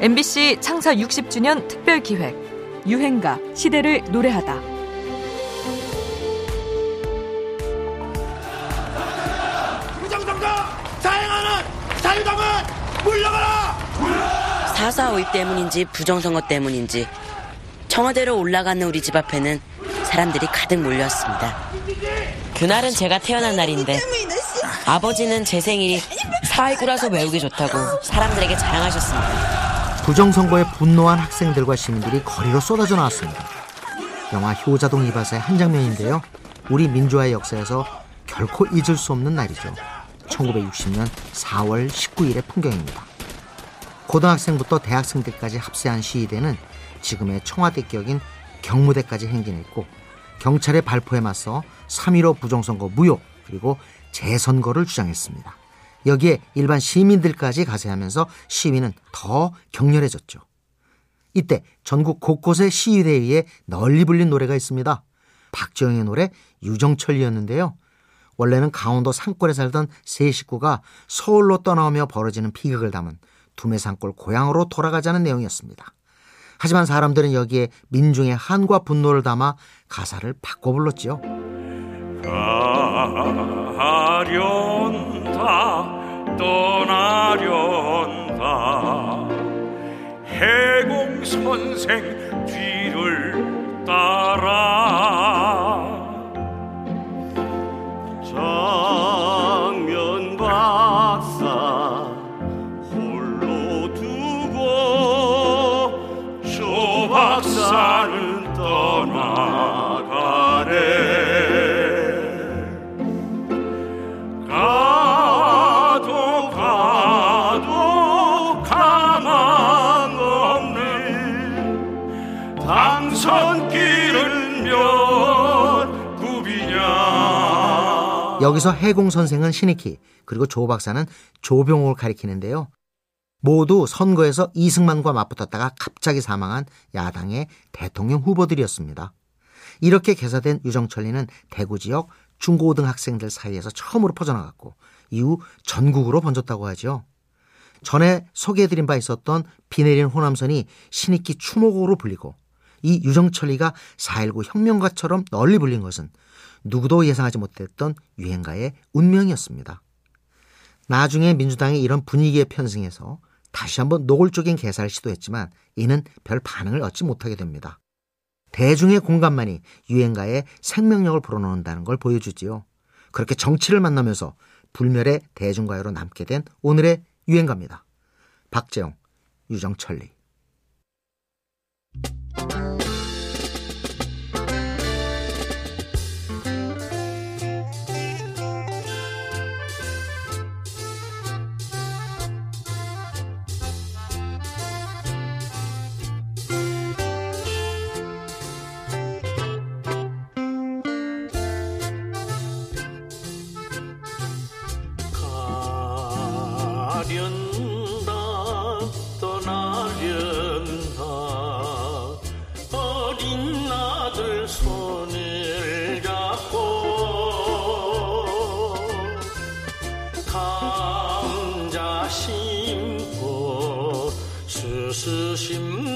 MBC 창사 60주년 특별 기획 유행가 시대를 노래하다. 사행하는 물러가라! 4.4.5 때문인지 부정선거 때문인지 청와대로 올라가는 우리 집 앞에는 사람들이 가득 몰렸습니다. 그날은 제가 태어난 날인데 아버지는 제 생일이 4.19라서 외우기 좋다고 사람들에게 자랑하셨습니다. 부정선거에 분노한 학생들과 시민들이 거리로 쏟아져 나왔습니다. 영화 효자동 이바사의 한 장면인데요. 우리 민주화의 역사에서 결코 잊을 수 없는 날이죠. 1960년 4월 19일의 풍경입니다. 고등학생부터 대학생들까지 합세한 시위대는 지금의 청와대 격인 경무대까지 행진했고 경찰의 발포에 맞서 3.15 부정선거 무효 그리고 재선거를 주장했습니다. 여기에 일반 시민들까지 가세하면서 시위는 더 격렬해졌죠. 이때 전국 곳곳의 시위대에 의해 널리 불린 노래가 있습니다. 박지영의 노래 유정철이었는데요. 원래는 강원도 산골에 살던 세 식구가 서울로 떠나오며 벌어지는 비극을 담은 두메산골 고향으로 돌아가자는 내용이었습니다. 하지만 사람들은 여기에 민중의 한과 분노를 담아 가사를 바꿔 불렀지요. 가련다 떠나련다. 해공 선생 뒤를 따라. 장면 박사 홀로 두고 조 박사는 여기서 해공 선생은 신익희 그리고 조 박사는 조병옥을 가리키는데요. 모두 선거에서 이승만과 맞붙었다가 갑자기 사망한 야당의 대통령 후보들이었습니다. 이렇게 개사된 유정철리는 대구 지역 중고등 학생들 사이에서 처음으로 퍼져나갔고 이후 전국으로 번졌다고 하죠. 전에 소개해드린 바 있었던 비 내린 호남선이 신익기 추모곡으로 불리고 이 유정철리가 4.19 혁명가처럼 널리 불린 것은 누구도 예상하지 못했던 유행가의 운명이었습니다. 나중에 민주당이 이런 분위기에 편승해서 다시 한번 노골적인 개사를 시도했지만 이는 별 반응을 얻지 못하게 됩니다. 대중의 공감만이 유행가의 생명력을 불어넣는다는 걸 보여주지요. 그렇게 정치를 만나면서 불멸의 대중가요로 남게 된 오늘의 유행가입니다. 박재영, 유정철리. 떠나련다 어린 아들 손을 잡고 감자 심고 수수 심는